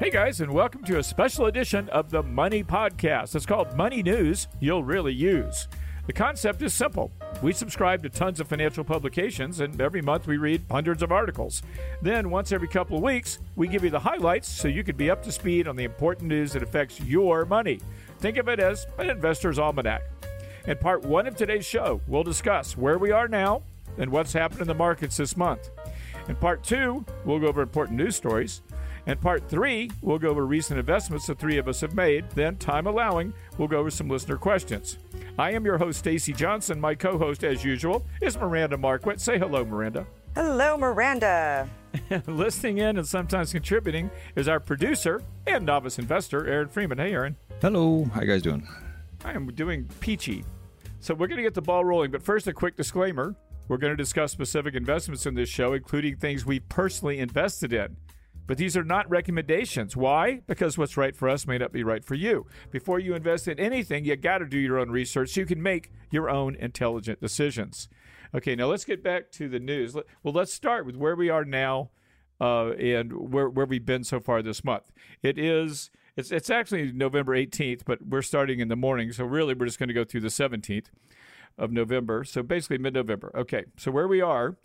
Hey guys, and welcome to a special edition of the Money Podcast. It's called Money News You'll Really Use. The concept is simple. We subscribe to tons of financial publications, and every month we read hundreds of articles. Then, once every couple of weeks, we give you the highlights so you can be up to speed on the important news that affects your money. Think of it as an investor's almanac. In part one of today's show, we'll discuss where we are now and what's happened in the markets this month. In part two, we'll go over important news stories. In part three, we'll go over recent investments the three of us have made. Then, time allowing, we'll go over some listener questions. I am your host, Stacy Johnson. My co host, as usual, is Miranda Marquit. Say hello, Miranda. Hello, Miranda. Listening in and sometimes contributing is our producer and novice investor, Aaron Freeman. Hey, Aaron. Hello. How you guys doing? I am doing peachy. So, we're going to get the ball rolling, but first, a quick disclaimer. We're going to discuss specific investments in this show, including things we personally invested in. But these are not recommendations. Why? Because what's right for us may not be right for you. Before you invest in anything, you got to do your own research so you can make your own intelligent decisions. Okay, now let's get back to the news. Well, let's start with where we are now uh, and where, where we've been so far this month. It is it's it's actually November 18th, but we're starting in the morning, so really we're just going to go through the 17th of November. So basically mid November. Okay. So where we are,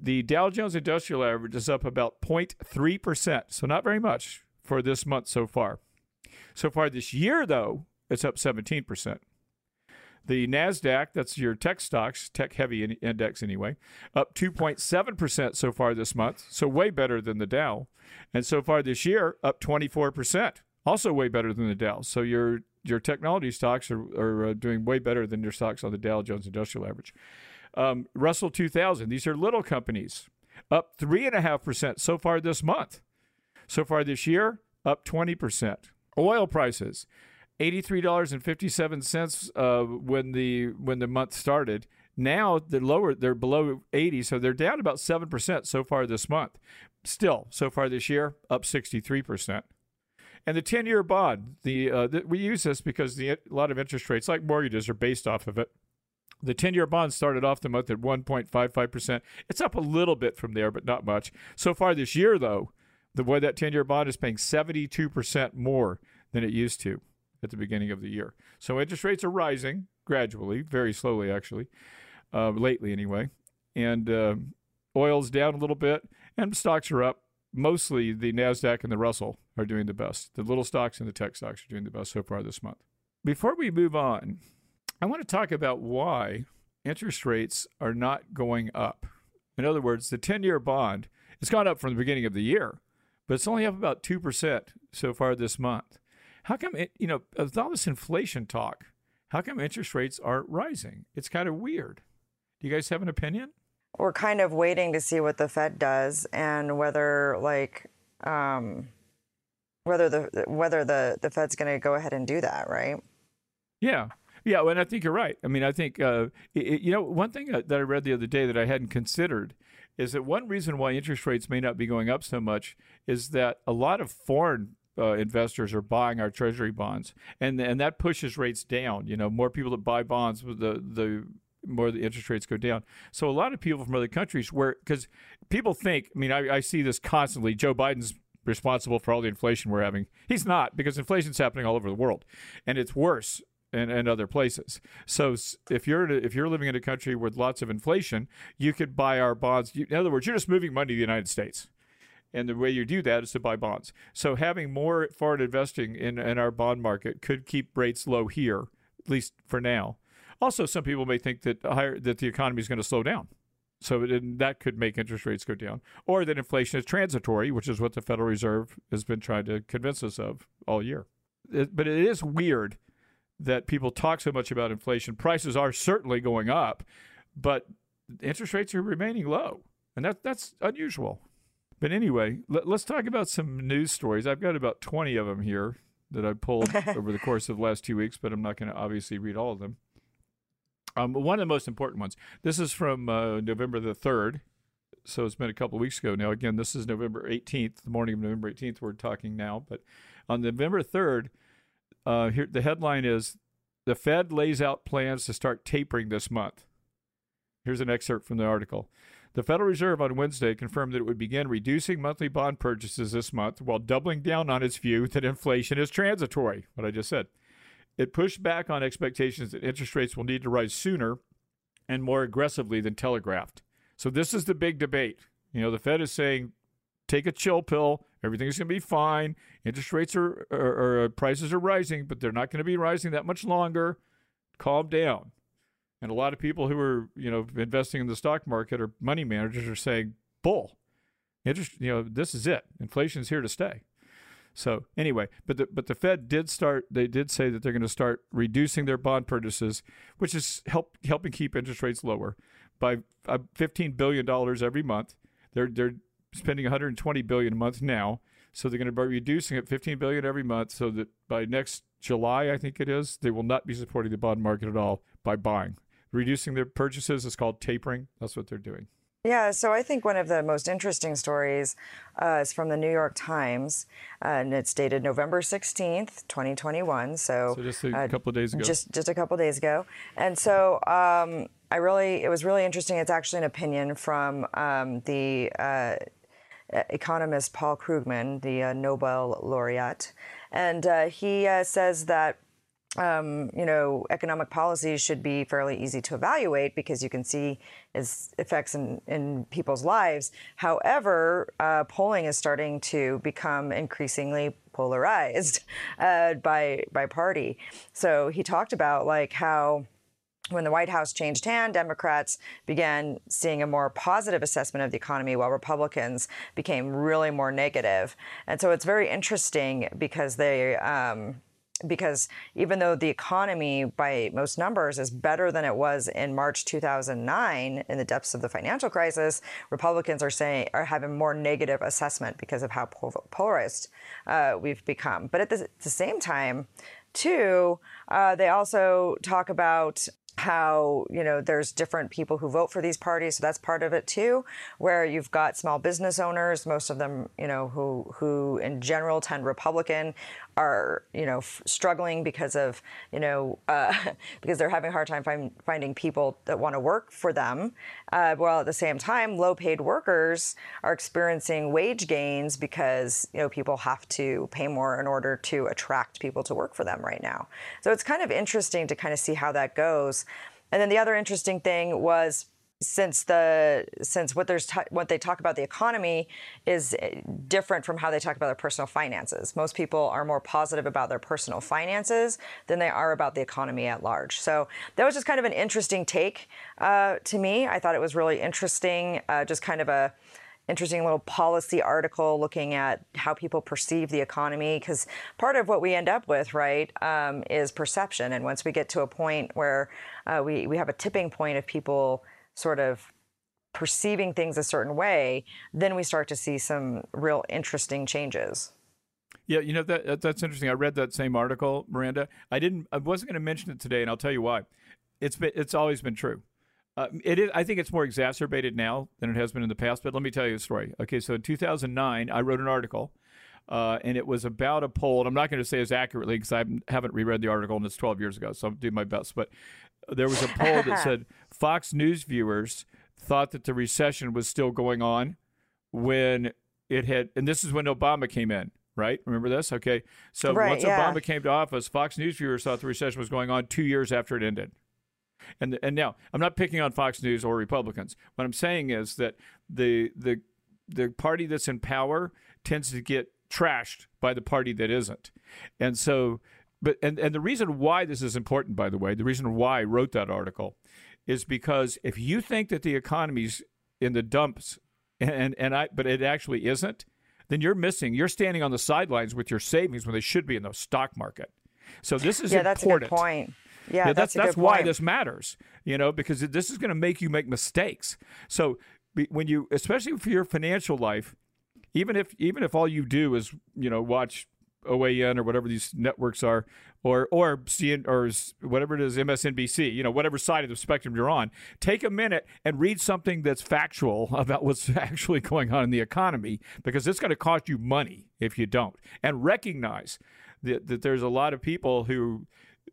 the Dow Jones Industrial Average is up about 0.3%. So not very much for this month so far. So far this year, though, it's up 17%. The NASDAQ, that's your tech stocks, tech heavy index anyway, up 2.7% so far this month. So way better than the Dow. And so far this year, up 24%. Also way better than the Dow. So your your technology stocks are, are uh, doing way better than your stocks on the Dow Jones Industrial Average. Um, Russell 2000, these are little companies, up 3.5% so far this month. So far this year, up 20%. Oil prices, $83.57 uh, when the when the month started. Now they're lower, they're below 80, so they're down about 7% so far this month. Still, so far this year, up 63%. And the 10 year bond, the, uh, the, we use this because the, a lot of interest rates, like mortgages, are based off of it. The 10 year bond started off the month at 1.55%. It's up a little bit from there, but not much. So far this year, though, the way that 10 year bond is paying 72% more than it used to at the beginning of the year. So interest rates are rising gradually, very slowly, actually, uh, lately anyway. And uh, oil's down a little bit, and stocks are up mostly the NASDAQ and the Russell are doing the best. The little stocks and the tech stocks are doing the best so far this month. Before we move on, I want to talk about why interest rates are not going up. In other words, the 10 year bond, it's gone up from the beginning of the year, but it's only up about 2% so far this month. How come, it, you know, with all this inflation talk, how come interest rates aren't rising? It's kind of weird. Do you guys have an opinion? We're kind of waiting to see what the Fed does and whether like um, whether the whether the the Fed's going to go ahead and do that, right? Yeah. Yeah, and I think you're right. I mean, I think uh, it, you know one thing that I read the other day that I hadn't considered is that one reason why interest rates may not be going up so much is that a lot of foreign uh, investors are buying our treasury bonds, and and that pushes rates down. You know, more people that buy bonds, with the the more the interest rates go down. So a lot of people from other countries, where because people think, I mean, I, I see this constantly. Joe Biden's responsible for all the inflation we're having. He's not because inflation's happening all over the world, and it's worse in, in other places. So if you're if you're living in a country with lots of inflation, you could buy our bonds. In other words, you're just moving money to the United States. And the way you do that is to buy bonds. So having more foreign investing in, in our bond market could keep rates low here, at least for now. Also, some people may think that higher, that the economy is going to slow down. So that could make interest rates go down, or that inflation is transitory, which is what the Federal Reserve has been trying to convince us of all year. It, but it is weird that people talk so much about inflation. Prices are certainly going up, but interest rates are remaining low, and that that's unusual. But anyway, let, us talk about some news stories. I've got about twenty of them here that I pulled over the course of the last two weeks, but I'm not going to obviously read all of them. Um, one of the most important ones. This is from uh, November the 3rd. So it's been a couple of weeks ago now. Again, this is November 18th, the morning of November 18th. We're talking now. But on November 3rd, uh, here the headline is The Fed lays out plans to start tapering this month. Here's an excerpt from the article. The Federal Reserve on Wednesday confirmed that it would begin reducing monthly bond purchases this month while doubling down on its view that inflation is transitory, what I just said. It pushed back on expectations that interest rates will need to rise sooner and more aggressively than telegraphed. So, this is the big debate. You know, the Fed is saying, take a chill pill, everything's going to be fine. Interest rates are, or, or uh, prices are rising, but they're not going to be rising that much longer. Calm down. And a lot of people who are, you know, investing in the stock market or money managers are saying, bull. Interest, you know, this is it. Inflation's here to stay. So anyway, but the but the Fed did start. They did say that they're going to start reducing their bond purchases, which is help helping keep interest rates lower by uh, fifteen billion dollars every month. They're they're spending 120 billion a month now, so they're going to be reducing it 15 billion every month, so that by next July, I think it is, they will not be supporting the bond market at all by buying reducing their purchases is called tapering. That's what they're doing. Yeah, so I think one of the most interesting stories uh, is from the New York Times, uh, and it's dated November 16th, 2021. So, so just a uh, couple of days ago. Just, just a couple of days ago. And so um, I really, it was really interesting. It's actually an opinion from um, the uh, economist Paul Krugman, the uh, Nobel laureate. And uh, he says that um, you know, economic policies should be fairly easy to evaluate because you can see its effects in, in people's lives. However, uh, polling is starting to become increasingly polarized uh, by by party. So he talked about like how when the White House changed hand, Democrats began seeing a more positive assessment of the economy, while Republicans became really more negative. And so it's very interesting because they. Um, because even though the economy by most numbers is better than it was in March 2009 in the depths of the financial crisis, Republicans are saying are having more negative assessment because of how polarized uh, we've become. But at the, at the same time, too, uh, they also talk about how you know there's different people who vote for these parties so that's part of it too where you've got small business owners most of them you know who who in general tend republican are you know f- struggling because of you know uh, because they're having a hard time find, finding people that want to work for them uh, while at the same time low paid workers are experiencing wage gains because you know people have to pay more in order to attract people to work for them right now. So it's kind of interesting to kind of see how that goes. And then the other interesting thing was since the since what there's t- what they talk about the economy is eh, different from how they talk about their personal finances. Most people are more positive about their personal finances than they are about the economy at large. So that was just kind of an interesting take uh, to me. I thought it was really interesting, uh, just kind of a interesting little policy article looking at how people perceive the economy because part of what we end up with right um, is perception and once we get to a point where uh, we, we have a tipping point of people sort of perceiving things a certain way, then we start to see some real interesting changes. Yeah, you know that that's interesting. I read that same article, Miranda. I didn't. I wasn't going to mention it today, and I'll tell you why. It's been. It's always been true. Uh, it is. I think it's more exacerbated now than it has been in the past. But let me tell you a story. Okay, so in 2009, I wrote an article, uh, and it was about a poll. And I'm not going to say as accurately because I haven't reread the article, and it's 12 years ago, so I'm doing my best. But there was a poll that said Fox News viewers thought that the recession was still going on when it had, and this is when Obama came in, right? Remember this? Okay. So right, once yeah. Obama came to office, Fox News viewers thought the recession was going on two years after it ended. And and now I'm not picking on Fox News or Republicans. What I'm saying is that the the the party that's in power tends to get trashed by the party that isn't. And so but and, and the reason why this is important, by the way, the reason why I wrote that article is because if you think that the economy's in the dumps and, and I but it actually isn't, then you're missing. You're standing on the sidelines with your savings when they should be in the stock market. So this is yeah, important. that's a good point. Yeah, yeah that's that's, that's why this matters. You know, because this is going to make you make mistakes. So when you, especially for your financial life, even if even if all you do is you know watch OAN or whatever these networks are, or or CN or whatever it is, MSNBC, you know, whatever side of the spectrum you're on, take a minute and read something that's factual about what's actually going on in the economy, because it's going to cost you money if you don't, and recognize that, that there's a lot of people who,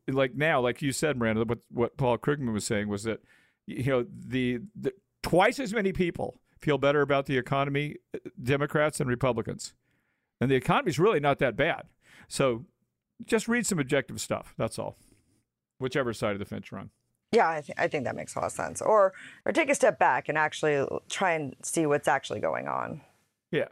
like now, like you said, Miranda, what what Paul Krugman was saying was that, you know, the, the twice as many people feel better about the economy, uh, Democrats and Republicans. And the economy's really not that bad. So just read some objective stuff. That's all. Whichever side of the fence you're on. Yeah, I, th- I think that makes a lot of sense. Or or take a step back and actually try and see what's actually going on. Yeah.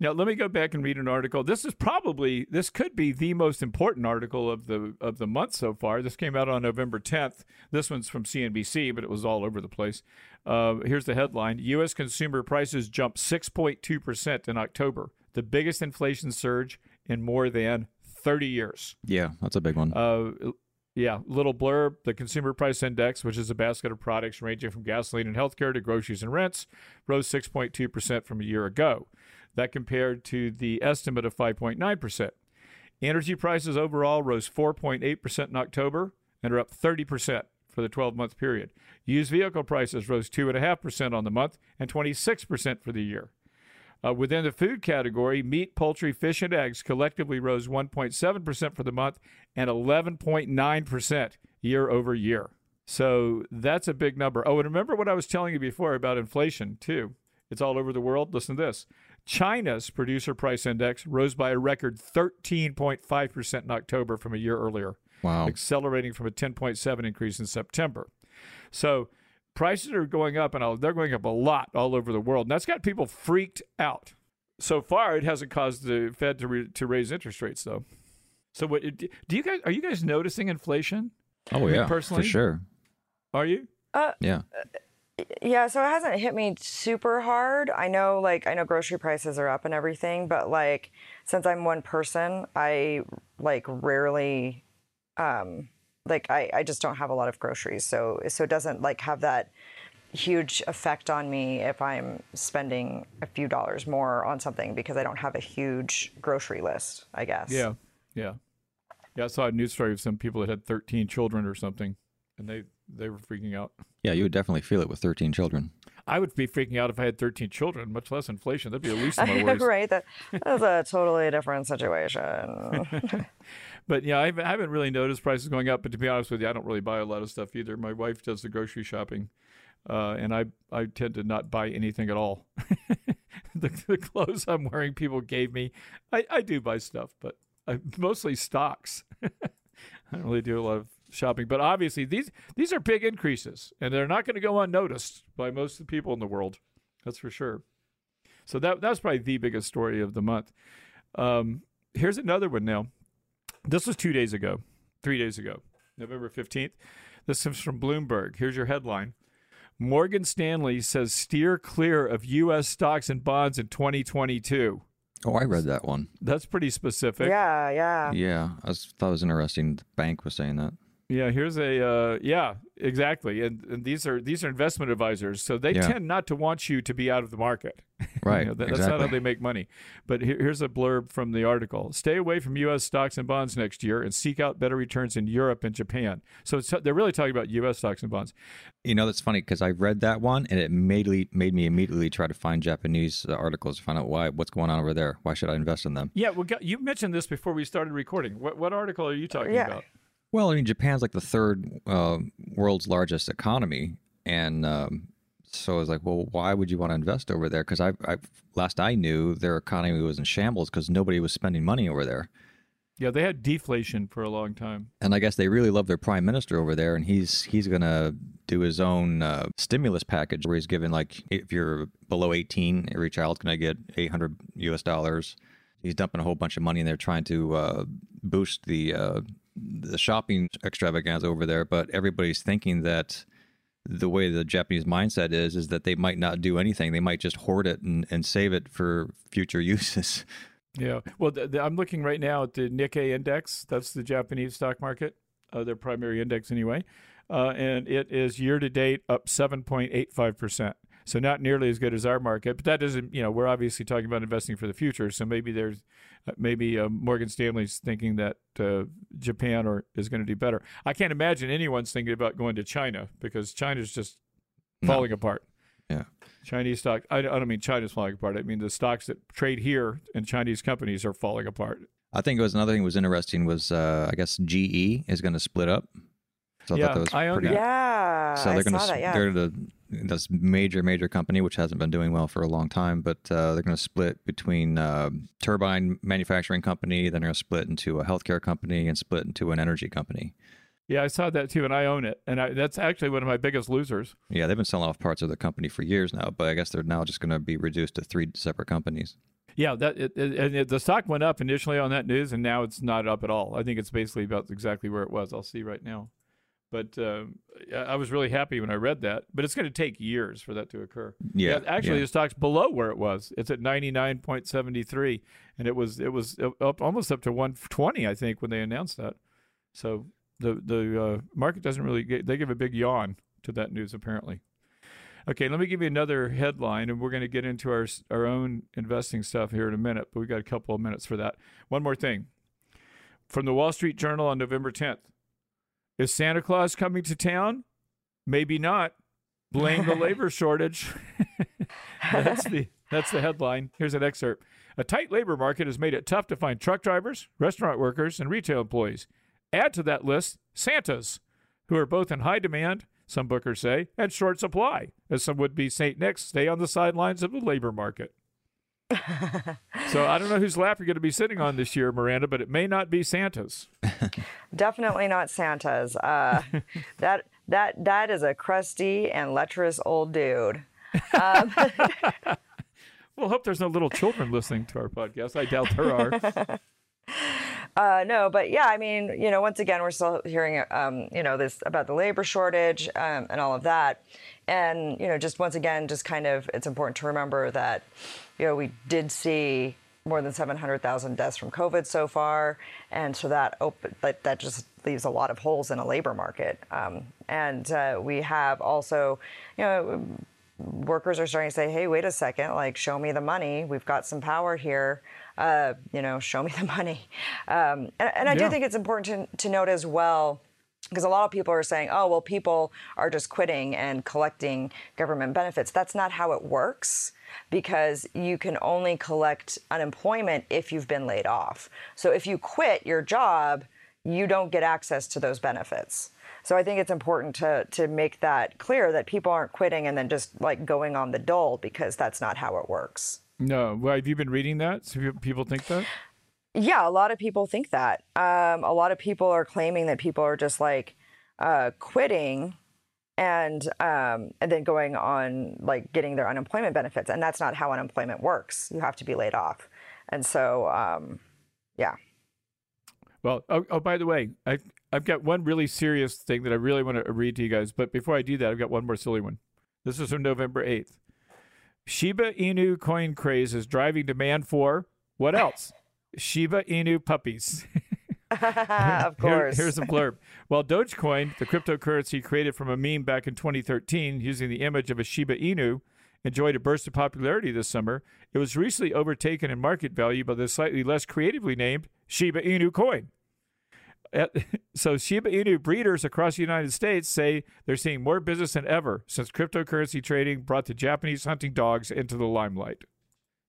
Now let me go back and read an article. This is probably this could be the most important article of the of the month so far. This came out on November 10th. This one's from CNBC, but it was all over the place. Uh, here's the headline: U.S. consumer prices jumped 6.2 percent in October, the biggest inflation surge in more than 30 years. Yeah, that's a big one. Uh, yeah, little blurb. The consumer price index, which is a basket of products ranging from gasoline and healthcare to groceries and rents, rose 6.2% from a year ago. That compared to the estimate of 5.9%. Energy prices overall rose 4.8% in October and are up 30% for the 12 month period. Used vehicle prices rose 2.5% on the month and 26% for the year. Uh, within the food category, meat, poultry, fish, and eggs collectively rose 1.7% for the month and 11.9% year over year. So that's a big number. Oh, and remember what I was telling you before about inflation, too. It's all over the world. Listen to this China's producer price index rose by a record 13.5% in October from a year earlier, wow. accelerating from a 10.7 increase in September. So prices are going up, and they're going up a lot all over the world. And that's got people freaked out. So far, it hasn't caused the Fed to, re- to raise interest rates, though. So, what do you guys are you guys noticing inflation? Oh yeah, personally, for sure. Are you? Uh, yeah. Yeah, so it hasn't hit me super hard. I know like I know grocery prices are up and everything, but like since I'm one person, I like rarely um like I, I just don't have a lot of groceries. So so it doesn't like have that huge effect on me if I'm spending a few dollars more on something because I don't have a huge grocery list, I guess. Yeah. Yeah. Yeah, I saw a news story of some people that had 13 children or something and they they were freaking out. Yeah, you would definitely feel it with 13 children. I would be freaking out if I had 13 children, much less inflation. That'd be the least of my worries. right. That, that's a totally different situation. but yeah, I haven't really noticed prices going up. But to be honest with you, I don't really buy a lot of stuff either. My wife does the grocery shopping, uh, and I I tend to not buy anything at all. the, the, clothes I'm wearing, people gave me. I, I do buy stuff, but I, mostly stocks. I don't really do a lot of shopping. But obviously, these these are big increases, and they're not going to go unnoticed by most of the people in the world. That's for sure. So that that's probably the biggest story of the month. Um, here's another one now. This was two days ago, three days ago, November fifteenth. This is from Bloomberg. Here's your headline. Morgan Stanley says steer clear of U.S. stocks and bonds in 2022. Oh, I read that one. That's pretty specific. Yeah, yeah. Yeah, I was, thought it was interesting. The bank was saying that. Yeah, here's a uh, yeah, exactly. And, and, these are these are investment advisors, so they yeah. tend not to want you to be out of the market. Right. you know, that, exactly. That's not how they make money. But here, here's a blurb from the article: Stay away from U.S. stocks and bonds next year, and seek out better returns in Europe and Japan. So they're really talking about U.S. stocks and bonds. You know, that's funny because I read that one, and it made made me immediately try to find Japanese uh, articles to find out why what's going on over there. Why should I invest in them? Yeah, well, you mentioned this before we started recording. What what article are you talking yeah. about? Well, I mean, Japan's like the third uh, world's largest economy, and um, so I was like, well, why would you want to invest over there? Because I, I, last I knew, their economy was in shambles because nobody was spending money over there. Yeah, they had deflation for a long time, and I guess they really love their prime minister over there, and he's he's gonna do his own uh, stimulus package where he's giving like if you're below 18, every child's gonna get 800 U.S. dollars. He's dumping a whole bunch of money in there trying to uh, boost the uh, the shopping extravaganza over there, but everybody's thinking that the way the Japanese mindset is is that they might not do anything. They might just hoard it and, and save it for future uses. Yeah. Well, the, the, I'm looking right now at the Nikkei index. That's the Japanese stock market, uh, their primary index anyway. Uh, and it is year to date up 7.85%. So not nearly as good as our market, but that doesn't, you know, we're obviously talking about investing for the future. So maybe there's, maybe uh, Morgan Stanley's thinking that uh, Japan or is going to do better. I can't imagine anyone's thinking about going to China because China's just falling no. apart. Yeah. Chinese stock. I, I don't mean China's falling apart. I mean the stocks that trade here and Chinese companies are falling apart. I think it was another thing that was interesting was uh, I guess GE is going to split up. So I yeah, thought that was I pretty. Yeah, so they're going to that, yeah. they're to this major major company which hasn't been doing well for a long time but uh, they're going to split between uh, turbine manufacturing company then they're going to split into a healthcare company and split into an energy company yeah i saw that too and i own it and I, that's actually one of my biggest losers yeah they've been selling off parts of the company for years now but i guess they're now just going to be reduced to three separate companies yeah, that it, it, and it, the stock went up initially on that news, and now it's not up at all. I think it's basically about exactly where it was. I'll see right now. But uh, I was really happy when I read that. But it's going to take years for that to occur. Yeah, actually, yeah. the stock's below where it was. It's at ninety nine point seventy three, and it was it was up almost up to one twenty, I think, when they announced that. So the the uh, market doesn't really get, they give a big yawn to that news apparently. Okay, let me give you another headline, and we're going to get into our our own investing stuff here in a minute. But we got a couple of minutes for that. One more thing, from the Wall Street Journal on November tenth: Is Santa Claus coming to town? Maybe not. Blame the labor shortage. that's the that's the headline. Here's an excerpt. A tight labor market has made it tough to find truck drivers, restaurant workers, and retail employees. Add to that list Santas, who are both in high demand some bookers say, and short supply, as some would be St. Nick's stay on the sidelines of the labor market. So I don't know whose lap you're going to be sitting on this year, Miranda, but it may not be Santa's. Definitely not Santa's. Uh, that that that is a crusty and lecherous old dude. Um, well, hope there's no little children listening to our podcast. I doubt there are. Uh, no, but yeah, I mean, you know, once again, we're still hearing, um, you know, this about the labor shortage um, and all of that. And, you know, just once again, just kind of, it's important to remember that, you know, we did see more than 700,000 deaths from COVID so far. And so that, op- that, that just leaves a lot of holes in a labor market. Um, and uh, we have also, you know, workers are starting to say, hey, wait a second, like, show me the money. We've got some power here uh, you know, show me the money. Um, and, and, I yeah. do think it's important to, to note as well because a lot of people are saying, oh, well, people are just quitting and collecting government benefits. That's not how it works because you can only collect unemployment if you've been laid off. So if you quit your job, you don't get access to those benefits. So I think it's important to to make that clear that people aren't quitting and then just like going on the dole because that's not how it works. No. Well, have you been reading that? So people think that? Yeah, a lot of people think that. Um, a lot of people are claiming that people are just like uh, quitting and um, and then going on like getting their unemployment benefits, and that's not how unemployment works. You have to be laid off, and so um, yeah. Well, oh, oh, by the way, I've I've got one really serious thing that I really want to read to you guys, but before I do that, I've got one more silly one. This is from November eighth. Shiba Inu coin craze is driving demand for what else? Shiba Inu puppies. of course. Here, here's a blurb. While Dogecoin, the cryptocurrency created from a meme back in 2013 using the image of a Shiba Inu, enjoyed a burst of popularity this summer, it was recently overtaken in market value by the slightly less creatively named Shiba Inu coin. Uh, so Shiba Inu breeders across the United States say they're seeing more business than ever since cryptocurrency trading brought the Japanese hunting dogs into the limelight.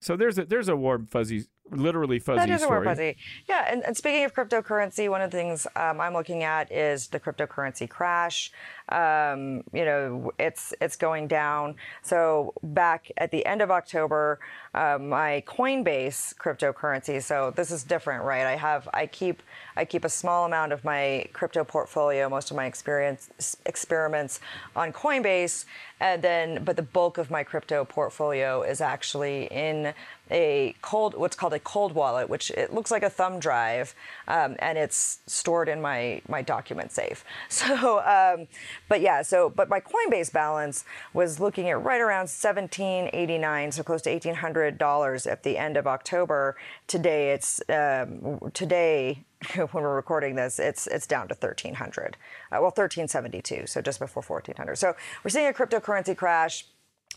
So there's a there's a warm fuzzy literally fuzzy that is story. warm fuzzy. Yeah, and, and speaking of cryptocurrency, one of the things um, I'm looking at is the cryptocurrency crash. Um, you know, it's it's going down. So back at the end of October, uh, my Coinbase cryptocurrency. So this is different, right? I have I keep I keep a small amount of my crypto portfolio, most of my experience experiments on Coinbase, and then but the bulk of my crypto portfolio is actually in a cold, what's called a cold wallet, which it looks like a thumb drive, um, and it's stored in my my document safe. So, um, but yeah, so but my Coinbase balance was looking at right around 1789, so close to 1800 dollars at the end of October. Today, it's um, today when we're recording this, it's it's down to 1300. Uh, well, 1372, so just before 1400. So we're seeing a cryptocurrency crash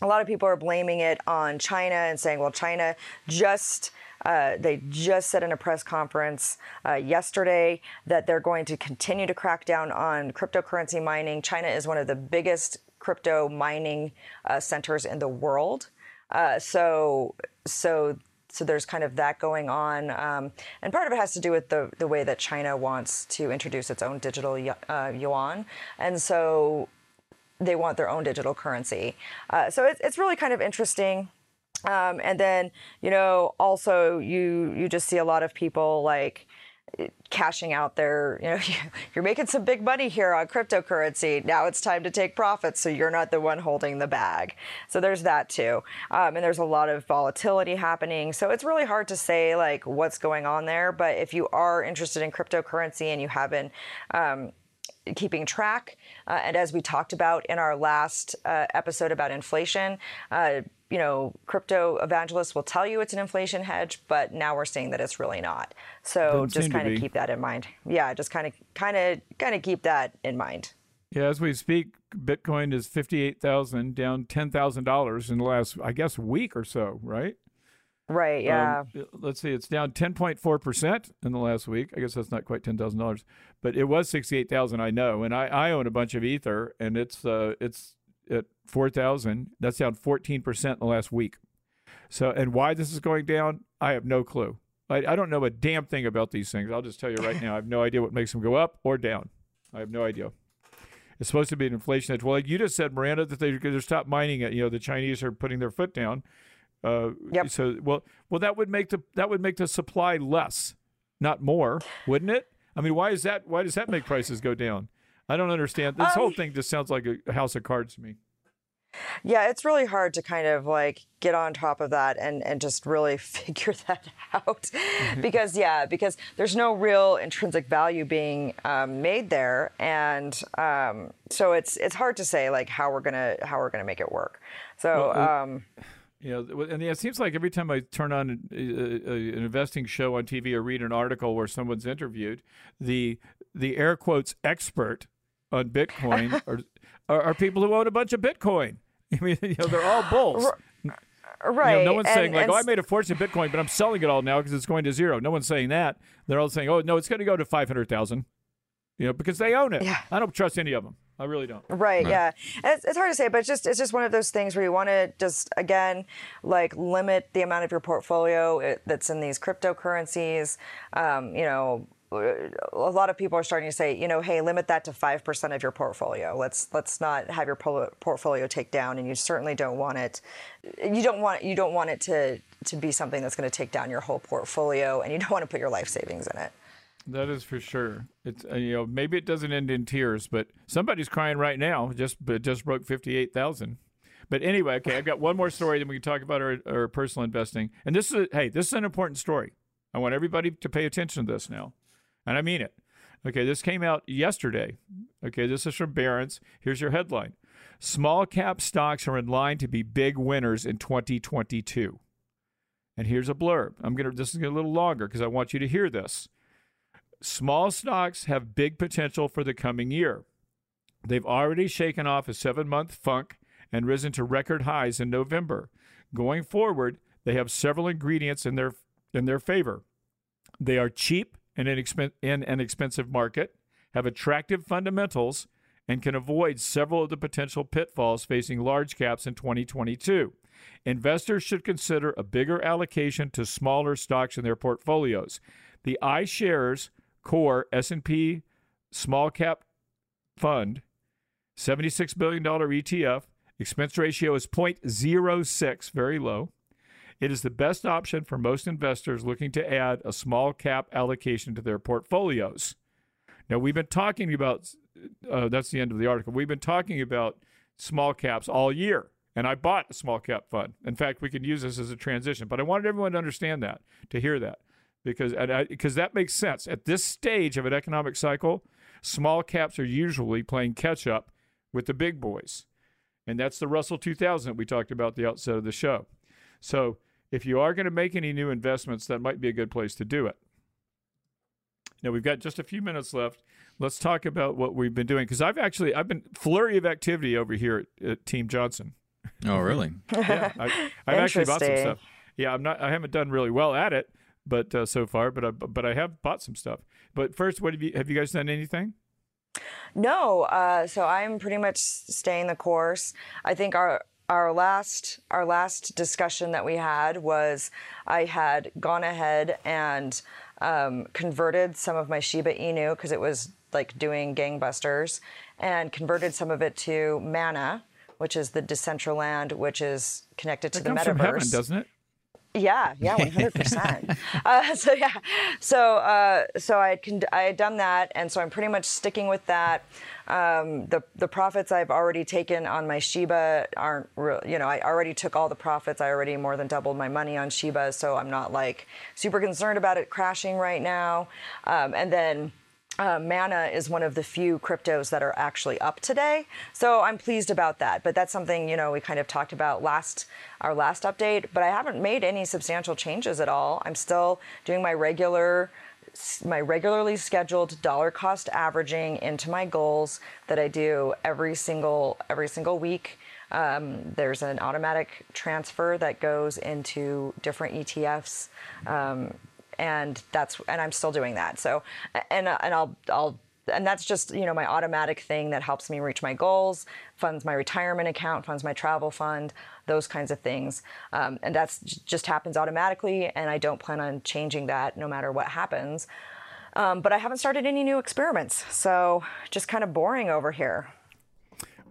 a lot of people are blaming it on China and saying, well, China just. Uh, they just said in a press conference uh, yesterday that they're going to continue to crack down on cryptocurrency mining. China is one of the biggest crypto mining uh, centers in the world. Uh, so, so so there's kind of that going on. Um, and part of it has to do with the, the way that China wants to introduce its own digital uh, yuan. And so they want their own digital currency. So it's it's really kind of interesting. Um, and then you know also you you just see a lot of people like cashing out their, you know, you're making some big money here on cryptocurrency. Now it's time to take profits, so you're not the one holding the bag. So there's that too, um, and there's a lot of volatility happening. So it's really hard to say like what's going on there. But if you are interested in cryptocurrency and you haven't um, keeping track. Uh, and as we talked about in our last uh, episode about inflation, uh, you know, crypto evangelists will tell you it's an inflation hedge, but now we're seeing that it's really not. So Doesn't just kind of keep that in mind. Yeah, just kind of, kind of, kind of keep that in mind. Yeah, as we speak, Bitcoin is fifty-eight thousand, down ten thousand dollars in the last, I guess, week or so, right? Right. Yeah. Um, let's see. It's down 10.4% in the last week. I guess that's not quite $10,000, but it was 68,000. I know. And I, I own a bunch of ether and it's, uh, it's at 4,000. That's down 14% in the last week. So, and why this is going down, I have no clue. I, I don't know a damn thing about these things. I'll just tell you right now. I have no idea what makes them go up or down. I have no idea. It's supposed to be an inflation hedge. Well, like you just said, Miranda, that they're going to stop mining it. You know, the Chinese are putting their foot down. Uh, yep. So well, well, that would make the that would make the supply less, not more, wouldn't it? I mean, why is that? Why does that make prices go down? I don't understand. This um, whole thing just sounds like a house of cards to me. Yeah, it's really hard to kind of like get on top of that and, and just really figure that out. because, yeah, because there's no real intrinsic value being um, made there. And um, so it's it's hard to say like how we're gonna how we're gonna make it work. So well, um, you know, and it seems like every time I turn on a, a, an investing show on TV or read an article where someone's interviewed, the the air quotes expert on Bitcoin are, are, are people who own a bunch of Bitcoin. I mean, you know, they're all bulls. Right. You know, no one's and, saying like, and, "Oh, I made a fortune in Bitcoin, but I'm selling it all now because it's going to zero." No one's saying that. They're all saying, "Oh, no, it's going to go to five hundred thousand. You know, because they own it. Yeah. I don't trust any of them. I really don't. Right. Yeah. It's, it's hard to say, but it's just it's just one of those things where you want to just again like limit the amount of your portfolio that's in these cryptocurrencies. Um, you know, a lot of people are starting to say, you know, hey, limit that to five percent of your portfolio. Let's let's not have your portfolio take down, and you certainly don't want it. You don't want you don't want it to to be something that's going to take down your whole portfolio, and you don't want to put your life savings in it. That is for sure. It's uh, you know maybe it doesn't end in tears, but somebody's crying right now. Just just broke fifty eight thousand. But anyway, okay, I've got one more story. Then we can talk about our, our personal investing. And this is hey, this is an important story. I want everybody to pay attention to this now, and I mean it. Okay, this came out yesterday. Okay, this is from Barron's. Here's your headline: Small cap stocks are in line to be big winners in 2022. And here's a blurb. I'm gonna. This is a little longer because I want you to hear this. Small stocks have big potential for the coming year. They've already shaken off a seven month funk and risen to record highs in November. Going forward, they have several ingredients in their, in their favor. They are cheap in inexpen- in an expensive market, have attractive fundamentals, and can avoid several of the potential pitfalls facing large caps in 2022. Investors should consider a bigger allocation to smaller stocks in their portfolios. The iShares core S&P small cap fund, $76 billion ETF. Expense ratio is 0.06, very low. It is the best option for most investors looking to add a small cap allocation to their portfolios. Now, we've been talking about, uh, that's the end of the article. We've been talking about small caps all year, and I bought a small cap fund. In fact, we can use this as a transition, but I wanted everyone to understand that, to hear that because because that makes sense at this stage of an economic cycle. Small caps are usually playing catch up with the big boys, and that's the Russell 2000 we talked about at the outset of the show. So if you are going to make any new investments, that might be a good place to do it. Now we've got just a few minutes left. Let's talk about what we've been doing because I've actually I've been flurry of activity over here at, at Team Johnson. Oh, really? yeah, I, have actually bought some stuff. Yeah, I'm not. I haven't done really well at it, but uh, so far, but I, but I have bought some stuff. But first, what have you have you guys done anything? No, uh, so I'm pretty much staying the course. I think our our last our last discussion that we had was I had gone ahead and um, converted some of my Shiba Inu because it was like doing gangbusters, and converted some of it to Mana, which is the Decentraland, which is connected to That the comes metaverse. from heaven, doesn't it? Yeah, yeah, one hundred percent. Uh, So yeah, so uh, so I had con- I had done that, and so I'm pretty much sticking with that. Um, the the profits I've already taken on my Shiba aren't real. You know, I already took all the profits. I already more than doubled my money on Shiba, so I'm not like super concerned about it crashing right now. Um, and then. Uh, Mana is one of the few cryptos that are actually up today, so I'm pleased about that. But that's something you know we kind of talked about last our last update. But I haven't made any substantial changes at all. I'm still doing my regular my regularly scheduled dollar cost averaging into my goals that I do every single every single week. Um, there's an automatic transfer that goes into different ETFs. Um, and that's and I'm still doing that. So and and I'll I'll and that's just you know my automatic thing that helps me reach my goals, funds my retirement account, funds my travel fund, those kinds of things, um, and that's just happens automatically. And I don't plan on changing that no matter what happens. Um, but I haven't started any new experiments, so just kind of boring over here.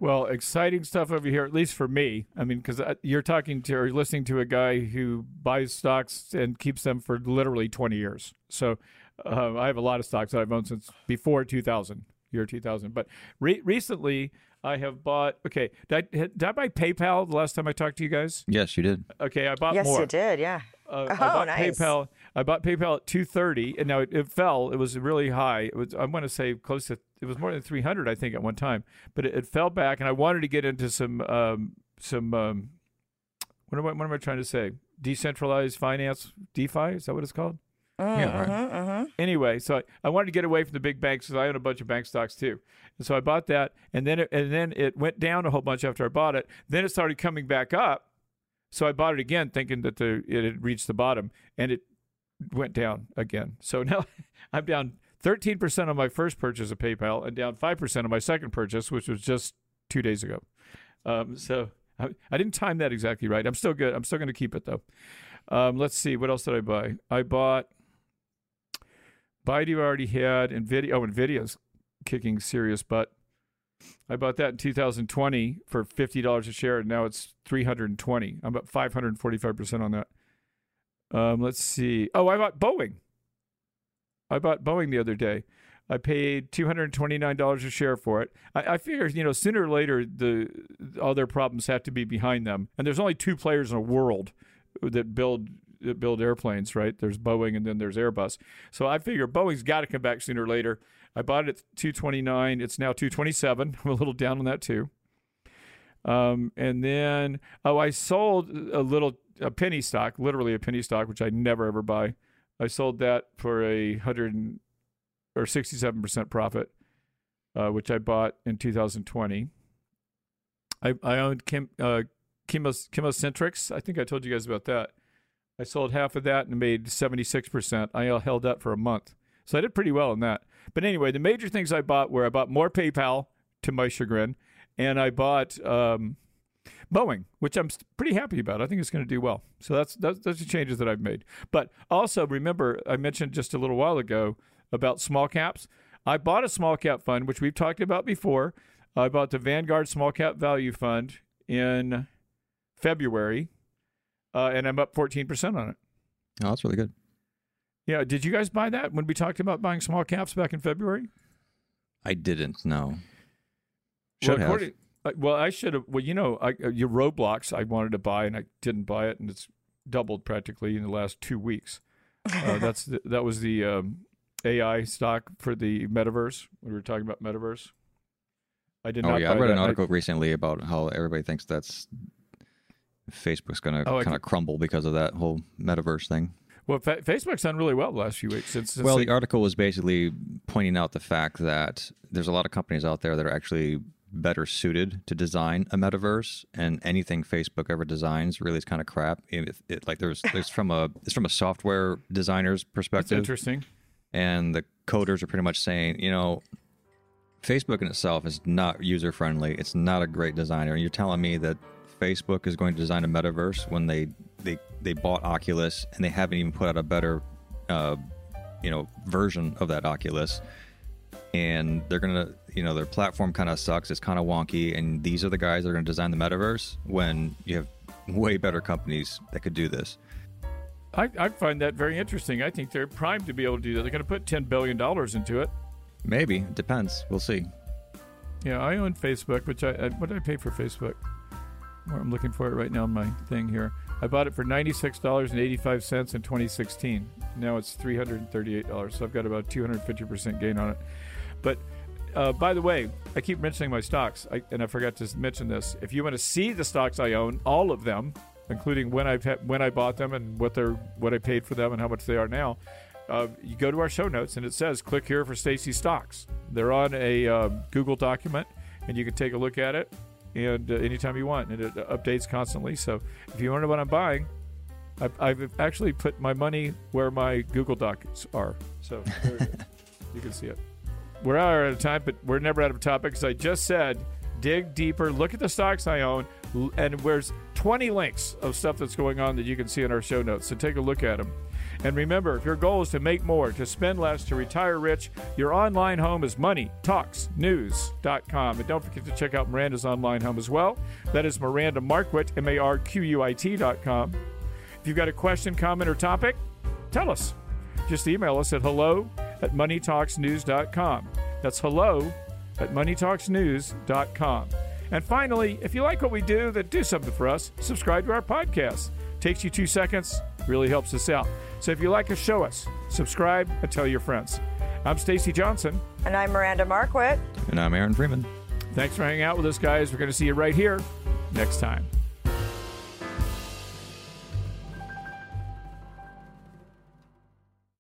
Well, exciting stuff over here, at least for me. I mean, because you're talking to or listening to a guy who buys stocks and keeps them for literally 20 years. So uh, I have a lot of stocks that I've owned since before 2000, year 2000. But re- recently, I have bought. Okay, did I, did I buy PayPal the last time I talked to you guys? Yes, you did. Okay, I bought Yes, more. you did, yeah. Uh, Oh, I bought nice. PayPal. I bought PayPal at 230, and now it, it fell. It was really high. It was I want to say close to. It was more than 300, I think, at one time. But it, it fell back, and I wanted to get into some um, some. Um, what am I? What am I trying to say? Decentralized finance, DeFi. Is that what it's called? Yeah, right. Mm-hmm. Anyway, so I, I wanted to get away from the big banks because I own a bunch of bank stocks too, and so I bought that, and then it, and then it went down a whole bunch after I bought it. Then it started coming back up, so I bought it again, thinking that the it had reached the bottom, and it went down again. So now I'm down 13% on my first purchase of PayPal, and down 5% on my second purchase, which was just two days ago. Um, so I, I didn't time that exactly right. I'm still good. I'm still going to keep it though. Um, let's see. What else did I buy? I bought. Baidu already had Nvidia. Oh, Nvidia's kicking serious butt. I bought that in 2020 for fifty dollars a share, and now it's 320. I'm up 545 percent on that. Um, let's see. Oh, I bought Boeing. I bought Boeing the other day. I paid two hundred twenty nine dollars a share for it. I, I figured, you know, sooner or later, the all their problems have to be behind them. And there's only two players in the world that build that build airplanes, right? There's Boeing and then there's Airbus. So I figure Boeing's got to come back sooner or later. I bought it at 229. It's now 227. I'm a little down on that too. Um, and then oh, I sold a little a penny stock, literally a penny stock, which I never ever buy. I sold that for a hundred or sixty-seven percent profit, uh, which I bought in 2020. I I owned Kim, uh, ChemoCentryx. I think I told you guys about that. I sold half of that and made 76%. I held that for a month. So I did pretty well in that. But anyway, the major things I bought were I bought more PayPal to my chagrin, and I bought um, Boeing, which I'm pretty happy about. I think it's going to do well. So that's, that's that's the changes that I've made. But also remember, I mentioned just a little while ago about small caps. I bought a small cap fund, which we've talked about before. I bought the Vanguard Small Cap Value Fund in February, uh, and I'm up 14% on it. Oh, that's really good. Yeah, did you guys buy that when we talked about buying small caps back in February? I didn't. No. Should well, have. According- well, I should have. Well, you know, I, uh, your Roblox I wanted to buy and I didn't buy it, and it's doubled practically in the last two weeks. Uh, that's the, that was the um, AI stock for the metaverse. We were talking about metaverse. I did Oh not. yeah, I read that. an I- article recently about how everybody thinks that's Facebook's going to Oh, kind of crumble because of that whole metaverse thing. well, Fa- Facebook's done really well the last few weeks. Since, since Well, they- the article was basically pointing out the fact that there's a lot of companies out there that are actually better suited to design a metaverse, and anything Facebook ever designs really is kind of crap. It, it, like there's there's from a it's from a software designer's that's perspective, interesting. and the coders are pretty much saying, you know, Facebook in itself is not user friendly. It's not a great designer. And you're telling me that Facebook is going to design a metaverse when they they they bought Oculus and they haven't even put out a better, uh, you know, version of that Oculus. And they're gonna, you know, their platform kind of sucks. It's kind of wonky, and these are the guys that are gonna design the metaverse. When you have way better companies that could do this. I, I find that very interesting. I think they're primed to be able to do that. They're to put $10 billion into it. Maybe. It depends. We'll see. Yeah, I own Facebook, which I, I what did I pay for Facebook? Well, I'm looking for it right now on my thing here. I bought it for $96.85 in 2016. Now it's $338, so I've got about 250% gain on it. But uh, by the way, I keep mentioning my stocks, I, and I forgot to mention this. If you want to see the stocks I own, all of them, including when I when I bought them and what they're what I paid for them and how much they are now, uh, you go to our show notes and it says click here for Stacy stocks. They're on a uh, Google document, and you can take a look at it and uh, anytime you want, and it updates constantly. So if you wonder what I'm buying, I've, I've actually put my money where my Google Docs are. So you can see it. We're out of time, but we're never out of topics. I just said dig deeper, look at the stocks I own, and there's 20 links of stuff that's going on that you can see in our show notes. So take a look at them. And remember, if your goal is to make more, to spend less, to retire rich, your online home is moneytalksnews.com. And don't forget to check out Miranda's online home as well. That is Miranda Marquit, M A R Q U I T.com. If you've got a question, comment, or topic, tell us. Just email us at hello at moneytalksnews.com. That's hello at moneytalksnews.com. And finally, if you like what we do, then do something for us. Subscribe to our podcast. Takes you two seconds, really helps us out. So if you like us, show us. Subscribe and tell your friends. I'm Stacy Johnson. And I'm Miranda Marquit. And I'm Aaron Freeman. Thanks for hanging out with us, guys. We're going to see you right here next time.